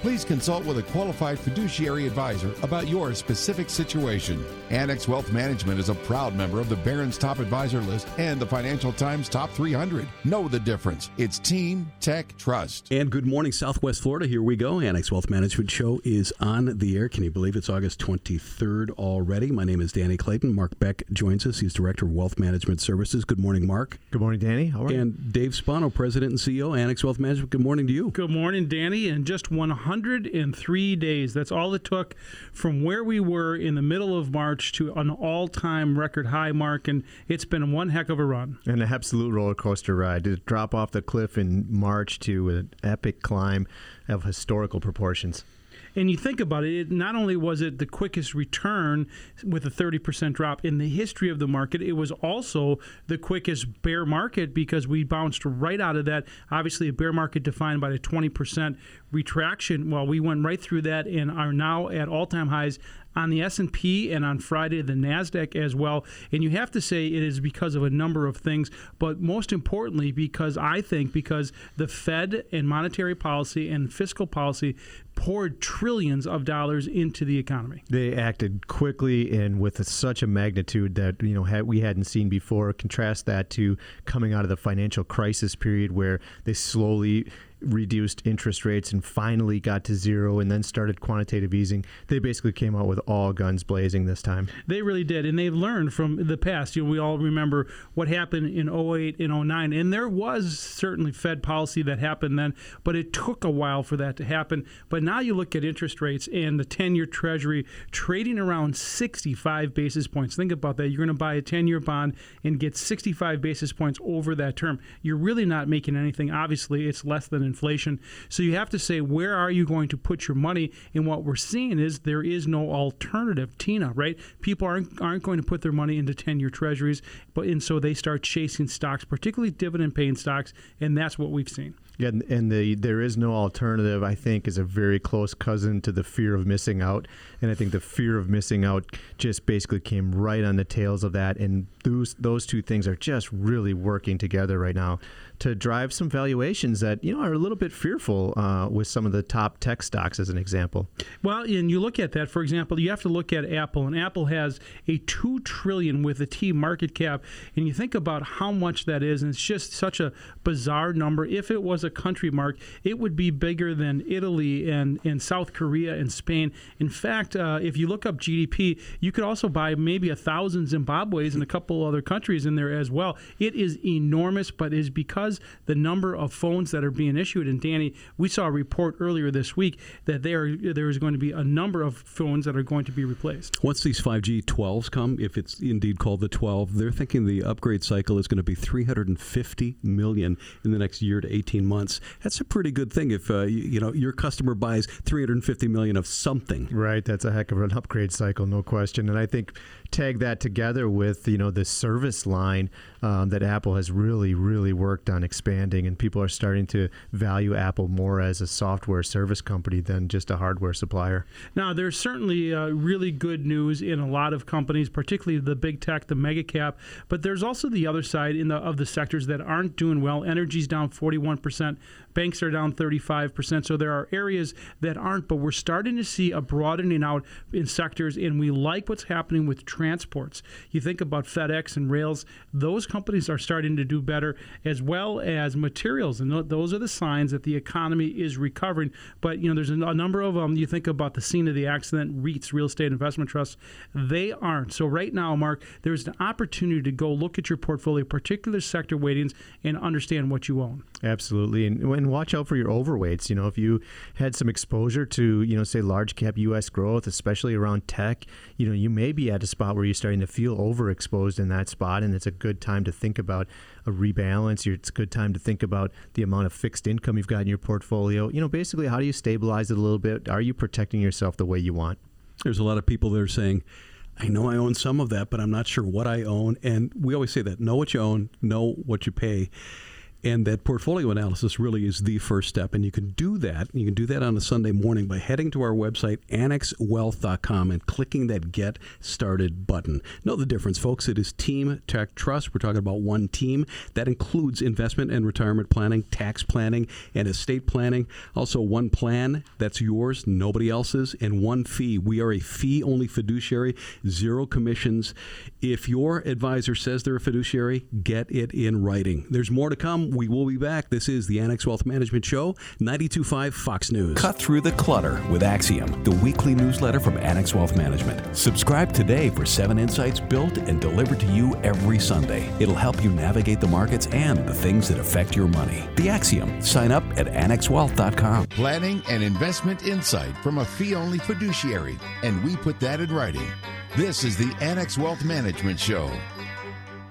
Please consult with a qualified fiduciary advisor about your specific situation. Annex Wealth Management is a proud member of the Barron's Top Advisor List and the Financial Times Top 300. Know the difference. It's Team Tech Trust. And good morning, Southwest Florida. Here we go. Annex Wealth Management Show is on the air. Can you believe it's August 23rd already? My name is Danny Clayton. Mark Beck joins us. He's Director of Wealth Management Services. Good morning, Mark. Good morning, Danny. How are you? And Dave Spano, President and CEO, Annex Wealth Management. Good morning to you. Good morning, Danny. And just 103 days. That's all it took from where we were in the middle of March to an all time record high mark. And it's been one heck of a run. And An absolute roller coaster ride. To drop off the cliff in March to an epic climb of historical proportions. And you think about it, it, not only was it the quickest return with a 30% drop in the history of the market, it was also the quickest bear market because we bounced right out of that. Obviously, a bear market defined by a 20% retraction. Well, we went right through that and are now at all-time highs on the S&P and on Friday the Nasdaq as well. And you have to say it is because of a number of things, but most importantly because I think because the Fed and monetary policy and fiscal policy poured trillions of dollars into the economy. They acted quickly and with such a magnitude that you know had, we hadn't seen before. Contrast that to coming out of the financial crisis period where they slowly reduced interest rates and finally got to zero and then started quantitative easing. They basically came out with all guns blazing this time. They really did. And they've learned from the past. You know, we all remember what happened in 08 and 09. And there was certainly Fed policy that happened then, but it took a while for that to happen. But now you look at interest rates and the 10 year Treasury trading around 65 basis points. Think about that. You're going to buy a 10 year bond and get 65 basis points over that term. You're really not making anything. Obviously, it's less than inflation. So you have to say, where are you going to put your money? And what we're seeing is there is no alternative. TINA, right? People aren't aren't going to put their money into ten year treasuries, but and so they start chasing stocks, particularly dividend paying stocks, and that's what we've seen. Yeah, and the there is no alternative. I think is a very close cousin to the fear of missing out, and I think the fear of missing out just basically came right on the tails of that. And those those two things are just really working together right now to drive some valuations that you know are a little bit fearful uh, with some of the top tech stocks, as an example. Well, and you look at that, for example, you have to look at Apple, and Apple has a two trillion with a T market cap, and you think about how much that is, and it's just such a bizarre number. If it was a country mark, it would be bigger than Italy and, and South Korea and Spain. In fact, uh, if you look up GDP, you could also buy maybe a thousand Zimbabwe's and a couple other countries in there as well. It is enormous, but is because the number of phones that are being issued. And Danny, we saw a report earlier this week that there there is going to be a number of phones that are going to be replaced. Once these 5G 12s come, if it's indeed called the 12, they're thinking the upgrade cycle is going to be 350 million in the next year to 18 months. That's a pretty good thing if uh, you, you know your customer buys 350 million of something. Right, that's a heck of an upgrade cycle, no question. And I think tag that together with you know the service line um, that Apple has really really worked on expanding, and people are starting to value Apple more as a software service company than just a hardware supplier. Now, there's certainly uh, really good news in a lot of companies, particularly the big tech, the mega cap, but there's also the other side in the of the sectors that aren't doing well. Energy's down 41 percent percent Banks are down 35%. So there are areas that aren't, but we're starting to see a broadening out in sectors, and we like what's happening with transports. You think about FedEx and rails, those companies are starting to do better, as well as materials. And those are the signs that the economy is recovering. But, you know, there's a number of them. You think about the scene of the accident, REITs, real estate investment trusts, they aren't. So right now, Mark, there's an opportunity to go look at your portfolio, particular sector weightings, and understand what you own. Absolutely. And when watch out for your overweights. You know, if you had some exposure to, you know, say large cap U.S. growth, especially around tech, you know, you may be at a spot where you're starting to feel overexposed in that spot, and it's a good time to think about a rebalance. It's a good time to think about the amount of fixed income you've got in your portfolio. You know, basically, how do you stabilize it a little bit? Are you protecting yourself the way you want? There's a lot of people that are saying, I know I own some of that, but I'm not sure what I own. And we always say that know what you own, know what you pay And that portfolio analysis really is the first step. And you can do that. You can do that on a Sunday morning by heading to our website, annexwealth.com, and clicking that Get Started button. Know the difference, folks. It is Team Tech Trust. We're talking about one team. That includes investment and retirement planning, tax planning, and estate planning. Also, one plan that's yours, nobody else's, and one fee. We are a fee only fiduciary, zero commissions. If your advisor says they're a fiduciary, get it in writing. There's more to come. We will be back. This is the Annex Wealth Management Show, 925 Fox News. Cut through the clutter with Axiom, the weekly newsletter from Annex Wealth Management. Subscribe today for seven insights built and delivered to you every Sunday. It'll help you navigate the markets and the things that affect your money. The Axiom. Sign up at annexwealth.com. Planning and investment insight from a fee only fiduciary, and we put that in writing. This is the Annex Wealth Management Show.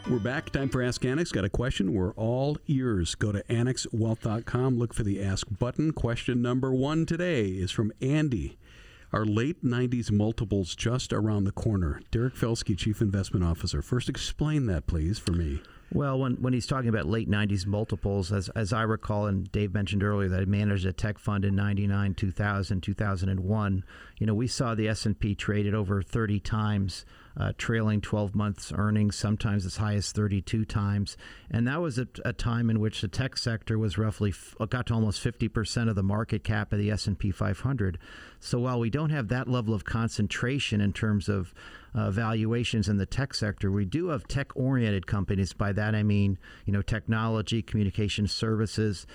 We're back. Time for Ask Annex. Got a question? We're all ears. Go to annexwealth.com. Look for the Ask button. Question number one today is from Andy. Are late 90s multiples just around the corner? Derek Felske, Chief Investment Officer. First, explain that, please, for me. Well, when, when he's talking about late 90s multiples, as, as I recall, and Dave mentioned earlier that I managed a tech fund in 99, 2000, 2001, you know, we saw the S&P traded over 30 times uh, trailing 12 months earnings, sometimes as high as 32 times. And that was a, a time in which the tech sector was roughly f- got to almost 50% of the market cap of the S&P 500. So while we don't have that level of concentration in terms of uh, valuations in the tech sector, we do have tech-oriented companies. By that I mean, you know, technology, communication services,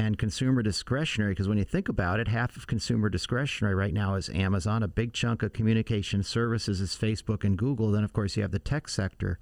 and consumer discretionary because when you think about it half of consumer discretionary right now is amazon. A big chunk of communication services is facebook and google. Then of course you have the tech sector.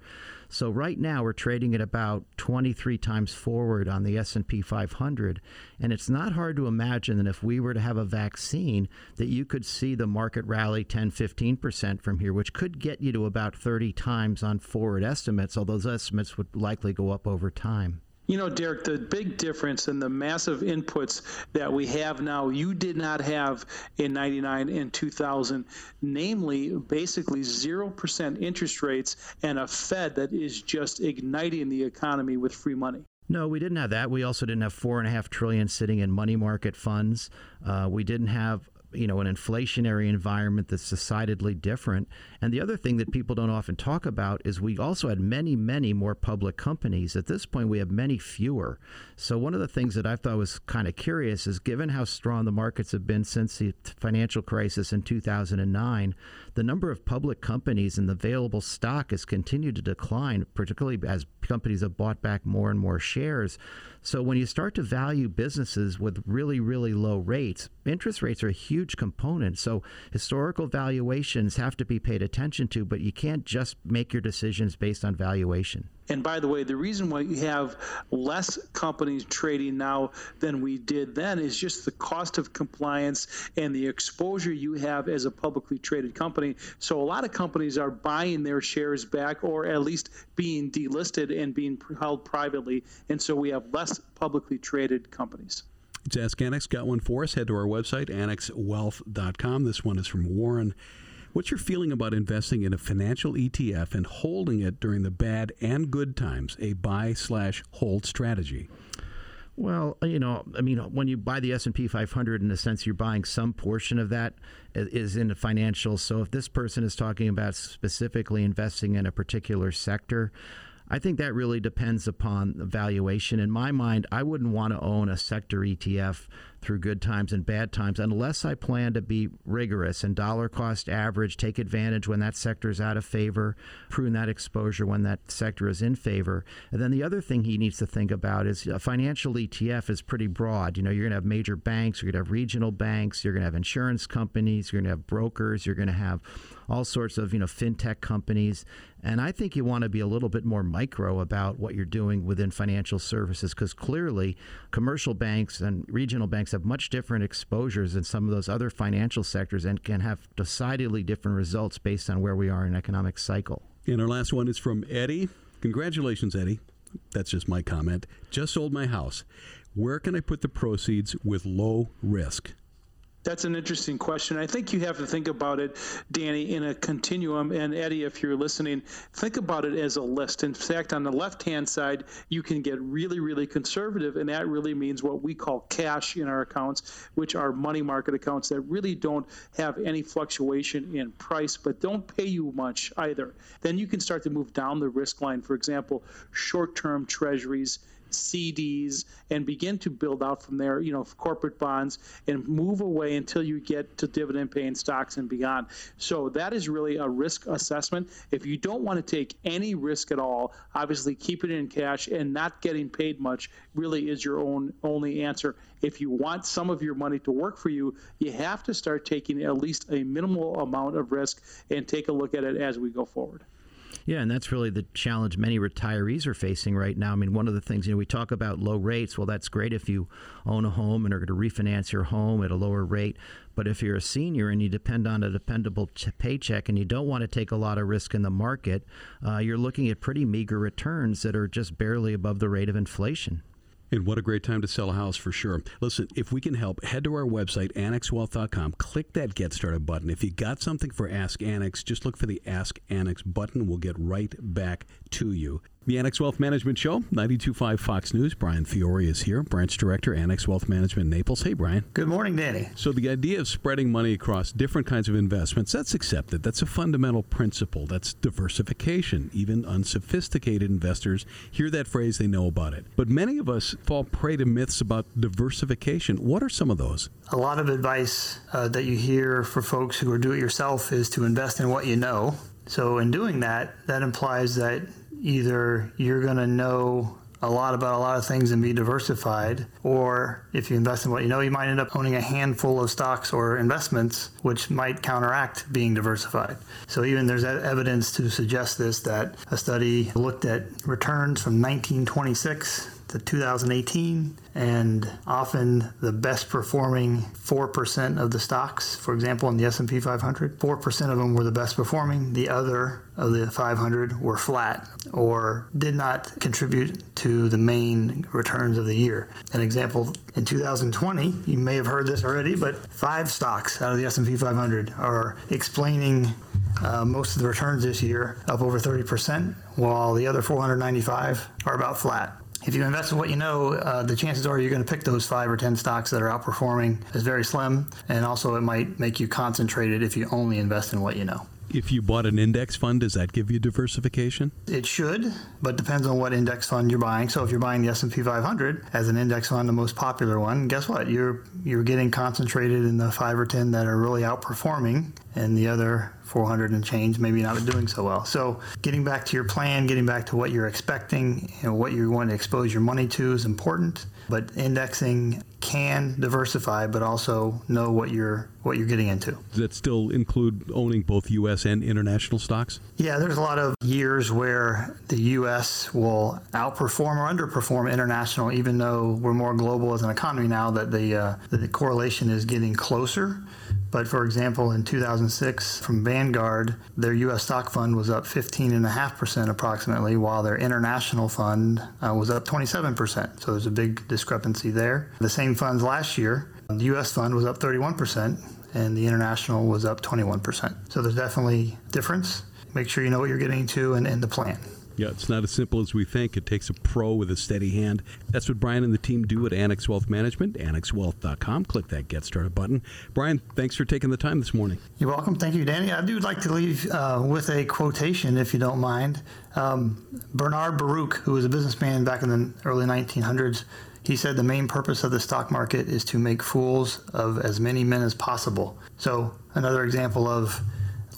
So right now we're trading at about 23 times forward on the s&p 500 and it's not hard to imagine that if we were to have a vaccine that you could see the market rally 10 15% from here which could get you to about 30 times on forward estimates although those estimates would likely go up over time you know, Derek, the big difference and the massive inputs that we have now, you did not have in 99 and 2000, namely basically 0% interest rates and a Fed that is just igniting the economy with free money. No, we didn't have that. We also didn't have four and a half trillion sitting in money market funds. Uh, we didn't have you know an inflationary environment that's decidedly different. And the other thing that people don't often talk about is we also had many many more public companies. At this point we have many fewer. So one of the things that i thought was kind of curious is given how strong the markets have been since the financial crisis in 2009 the number of public companies and the available stock has continued to decline particularly as companies have bought back more and more shares. So when you start to value businesses with really, really low rates, interest rates are a huge component. So historical valuations have to be paid attention to, but you can't just make your decisions based on valuation. And by the way, the reason why you have less companies trading now than we did then is just the cost of compliance and the exposure you have as a publicly traded company. So a lot of companies are buying their shares back or at least being delisted and being held privately. And so we have less publicly traded companies. It's Ask Annex. Got one for us. Head to our website, annexwealth.com. This one is from Warren. What's your feeling about investing in a financial ETF and holding it during the bad and good times? A buy slash hold strategy. Well, you know, I mean, when you buy the S and P 500, in a sense, you're buying some portion of that is in the financials. So, if this person is talking about specifically investing in a particular sector, I think that really depends upon the valuation. In my mind, I wouldn't want to own a sector ETF through good times and bad times unless I plan to be rigorous and dollar cost average, take advantage when that sector is out of favor, prune that exposure when that sector is in favor. And then the other thing he needs to think about is a financial ETF is pretty broad. You know, you're going to have major banks, you're going to have regional banks, you're going to have insurance companies, you're going to have brokers, you're going to have all sorts of you know fintech companies. And i think you want to be a little bit more micro about what you're doing within financial services because clearly commercial banks and regional banks have much different exposures than some of those other financial sectors and can have decidedly different results based on where we are in economic cycle. And our last one is from eddie. Congratulations eddie. That's just my comment. Just sold my house. Where can i put the proceeds with low risk That's an interesting question. I think you have to think about it, Danny, in a continuum. And Eddie, if you're listening, think about it as a list. In fact, on the left hand side, you can get really, really conservative. And that really means what we call cash in our accounts, which are money market accounts that really don't have any fluctuation in price, but don't pay you much either. Then you can start to move down the risk line. For example, short term treasuries CDs and begin to build out from there, you know, corporate bonds and move away until you get to dividend paying stocks and beyond. So that is really a risk assessment. If you don't want to take any risk at all, obviously keeping it in cash and not getting paid much really is your own only answer. If you want some of your money to work for you, you have to start taking at least a minimal amount of risk and take a look at it as we go forward. Yeah, and that's really the challenge many retirees are facing right now. I mean, one of the things, you know, we talk about low rates. Well, that's great if you own a home and are going to refinance your home at a lower rate. But if you're a senior and you depend on a dependable ch- paycheck and you don't want to take a lot of risk in the market, uh, you're looking at pretty meager returns that are just barely above the rate of inflation. And what a great time to sell a house for sure. Listen, if we can help, head to our website, annexwealth.com, click that Get Started button. If you got something for Ask Annex, just look for the Ask Annex button. We'll get right back to you. The Annex Wealth Management Show, 92.5 Fox News. Bryan Fiore is here, Branch Director, Annex Wealth Management Naples. Hey, Bryan. Good morning, Danny. So, the idea of spreading money across different kinds of investments, that's accepted. That's a fundamental principle. That's diversification. Even unsophisticated investors hear that phrase, they know about it. But many of us fall prey to myths about diversification. What are some of those? A lot of advice uh, that you hear for folks who are do it yourself is to invest in what you know. So, in doing that, that implies that either you're going to know a lot about a lot of things and be diversified, or if you invest in what you know, you might end up owning a handful of stocks or investments, which might counteract being diversified. So, even there's evidence to suggest this that a study looked at returns from 1926 to 2018 and often the best performing 4% of the stocks for example in the S&P 500 4% of them were the best performing the other of the 500 were flat or did not contribute to the main returns of the year. An example in 2020 you may have heard this already but five stocks out of the S&P 500 are explaining uh, most of the returns this year up over 30%, while the other 495 are about flat if you invest in what you know, uh, the chances are you're going to pick those five or 10 stocks that are outperforming is very slim. And also, it might make you concentrated if you only invest in what you know. If you bought an index fund, does that give you diversification? It should, but depends on what index fund you're buying. So if you're buying the S&P 500 as an index fund, the most popular one, guess what? You're you're getting concentrated in the 5 or 10 that are really outperforming and the other 400 and change maybe not doing so well. So getting back to your plan, getting back to what you're expecting, know, what you want to expose your money to is important. But indexing can diversify, but also know what you're what you're getting into. Does that still include owning both U.S. and international stocks? Yeah, there's a lot of years where the U.S. will outperform or underperform international, even though we're more global as an economy now. That the uh, that the correlation is getting closer. But for example, in 2006, from Vanguard, their U.S. stock fund was up 15.5% approximately, while their international fund uh, was up 27%. So there's a big discrepancy there. The same funds last year, the U.S. fund was up 31%, and the international was up 21%. So there's definitely difference. Make sure you know what you're getting to and, and the plan. Yeah, it's not as simple as we think. It takes a pro with a steady hand. That's what Bryan and the team do at Annex Wealth Management, annexwealth.com. Click that Get Started button. Bryan, thanks for taking the time this morning. You're welcome. Thank you, Danny. I do like to leave uh, with a quotation, if you don't mind. Um, Bernard Baruch, who was a businessman back in the early 1900s, he said the main purpose of the stock market is to make fools of as many men as possible. So, another example of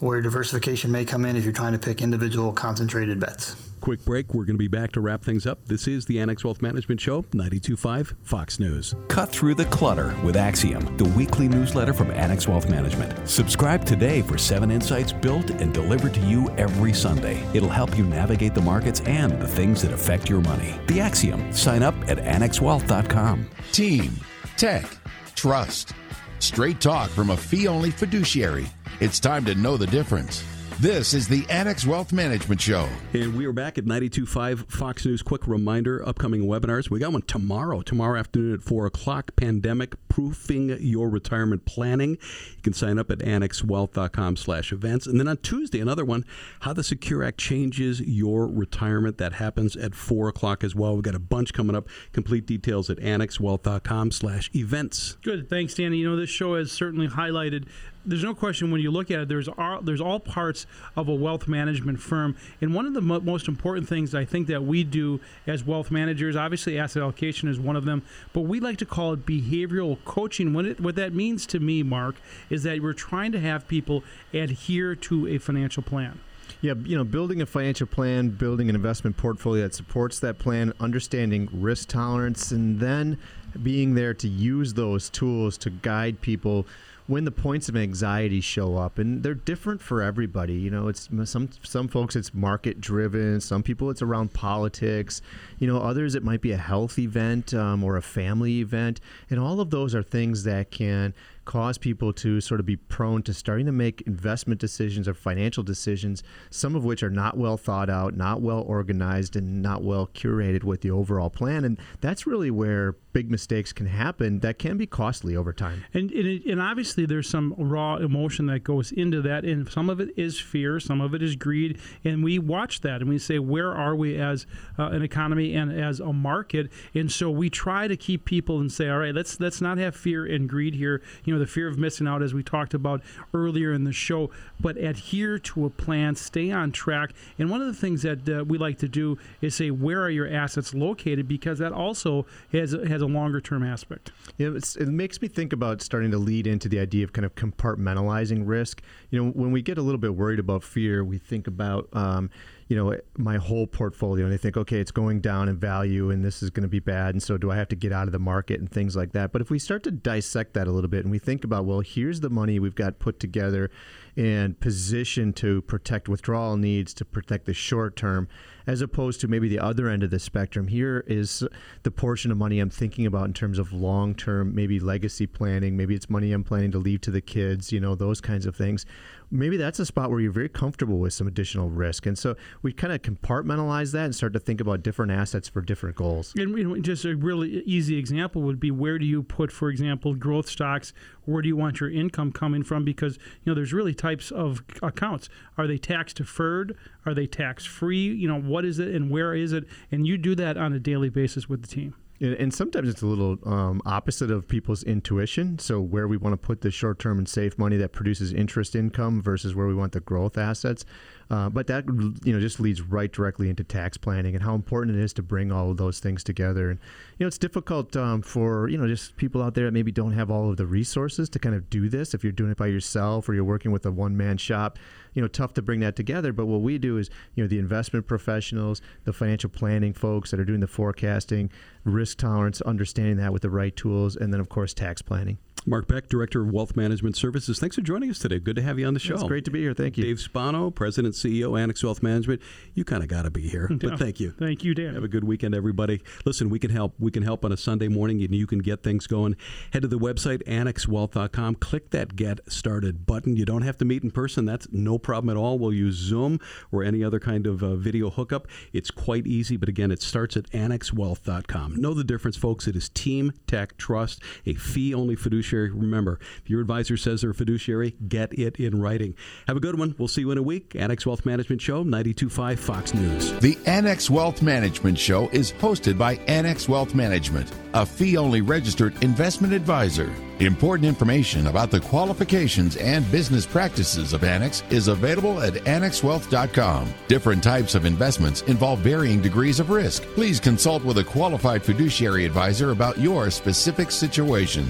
where diversification may come in if you're trying to pick individual concentrated bets. Quick break. We're going to be back to wrap things up. This is the Annex Wealth Management Show, 92.5 Fox News. Cut through the clutter with Axiom, the weekly newsletter from Annex Wealth Management. Subscribe today for seven insights built and delivered to you every Sunday. It'll help you navigate the markets and the things that affect your money. The Axiom. Sign up at annexwealth.com. Team, tech, trust. Straight talk from a fee only fiduciary. It's time to know the difference. This is the Annex Wealth Management Show. And we are back at 92.5 Fox News. Quick reminder upcoming webinars. We got one tomorrow, tomorrow afternoon at 4 o'clock. Pandemic Proofing Your Retirement Planning. You can sign up at annexwealth.com slash events. And then on Tuesday, another one, How the Secure Act Changes Your Retirement. That happens at 4 o'clock as well. We've got a bunch coming up. Complete details at annexwealth.com slash events. Good. Thanks, Danny. You know, this show has certainly highlighted there's no question when you look at it, there's all, there's all parts of a wealth management firm, and one of the mo- most important things I think that we do as wealth managers, obviously asset allocation is one of them, but we like to call it behavioral coaching. What it, what that means to me, Mark, is that we're trying to have people adhere to a financial plan. Yeah, you know, building a financial plan, building an investment portfolio that supports that plan, understanding risk tolerance, and then being there to use those tools to guide people when the points of anxiety show up and they're different for everybody you know it's some some folks it's market driven some people it's around politics you know others it might be a health event um, or a family event and all of those are things that can cause people to sort of be prone to starting to make investment decisions or financial decisions, some of which are not well thought out, not well organized, and not well curated with the overall plan. And that's really where big mistakes can happen that can be costly over time. And, and, and obviously, there's some raw emotion that goes into that. And some of it is fear, some of it is greed. And we watch that and we say, where are we as uh, an economy and as a market? And so we try to keep people and say, all right, let's, let's not have fear and greed here. You know, the fear of missing out, as we talked about earlier in the show, but adhere to a plan, stay on track. And one of the things that uh, we like to do is say, where are your assets located? Because that also has, has a longer term aspect. Yeah, it makes me think about starting to lead into the idea of kind of compartmentalizing risk. You know, when we get a little bit worried about fear, we think about, um, you know my whole portfolio and they think okay it's going down in value and this is going to be bad and so do i have to get out of the market and things like that. But if we start to dissect that a little bit and we think about well here's the money we've got put together and positioned to protect withdrawal needs to protect the short term as opposed to maybe the other end of the spectrum here is the portion of money i'm thinking about in terms of long term maybe legacy planning maybe it's money i'm planning to leave to the kids you know those kinds of things maybe that's a spot where you're very comfortable with some additional risk. And so we kind of compartmentalize that and start to think about different assets for different goals. And you know, just a really easy example would be where do you put, for example, growth stocks? Where do you want your income coming from? Because you know there's really types of accounts. Are they tax deferred? Are they tax free? You know what is it and where is it? And you do that on a daily basis with the team and sometimes it's a little um, opposite of people's intuition. So where we want to put the short-term and safe money that produces interest income versus where we want the growth assets. Uh, but that you know just leads right directly into tax planning and how important it is to bring all of those things together. And you know it's difficult um, for you know just people out there that maybe don't have all of the resources to kind of do this. If you're doing it by yourself or you're working with a one-man shop, you know tough to bring that together. But what we do is you know the investment professionals, the financial planning folks that are doing the forecasting, risk tolerance, understanding that with the right tools, and then of course tax planning. Mark Beck, Director of Wealth Management Services. Thanks for joining us today. Good to have you on the show. It's great to be here. Thank you. Dave Spano, President, CEO, Annex Wealth Management. You kind of got to be here, but thank you. Thank you, Dan. Have a good weekend, everybody. Listen, we can help. We can help on a Sunday morning, and you can get things going. Head to the website, annexwealth.com. Click that Get Started button. You don't have to meet in person. That's no problem at all. We'll use Zoom or any other kind of uh, video hookup. It's quite easy, but again, it starts at annexwealth.com. Know the difference, folks. It is Team Tech Trust, a fee-only fiduciary. Remember, if your advisor says they're a fiduciary, get it in writing. Have a good one. We'll see you in a week. Annex Wealth Management Show, 92.5 Fox News. The Annex Wealth Management Show is hosted by Annex Wealth Management, a fee only registered investment advisor. Important information about the qualifications and business practices of Annex is available at annexwealth.com. Different types of investments involve varying degrees of risk. Please consult with a qualified fiduciary advisor about your specific situation.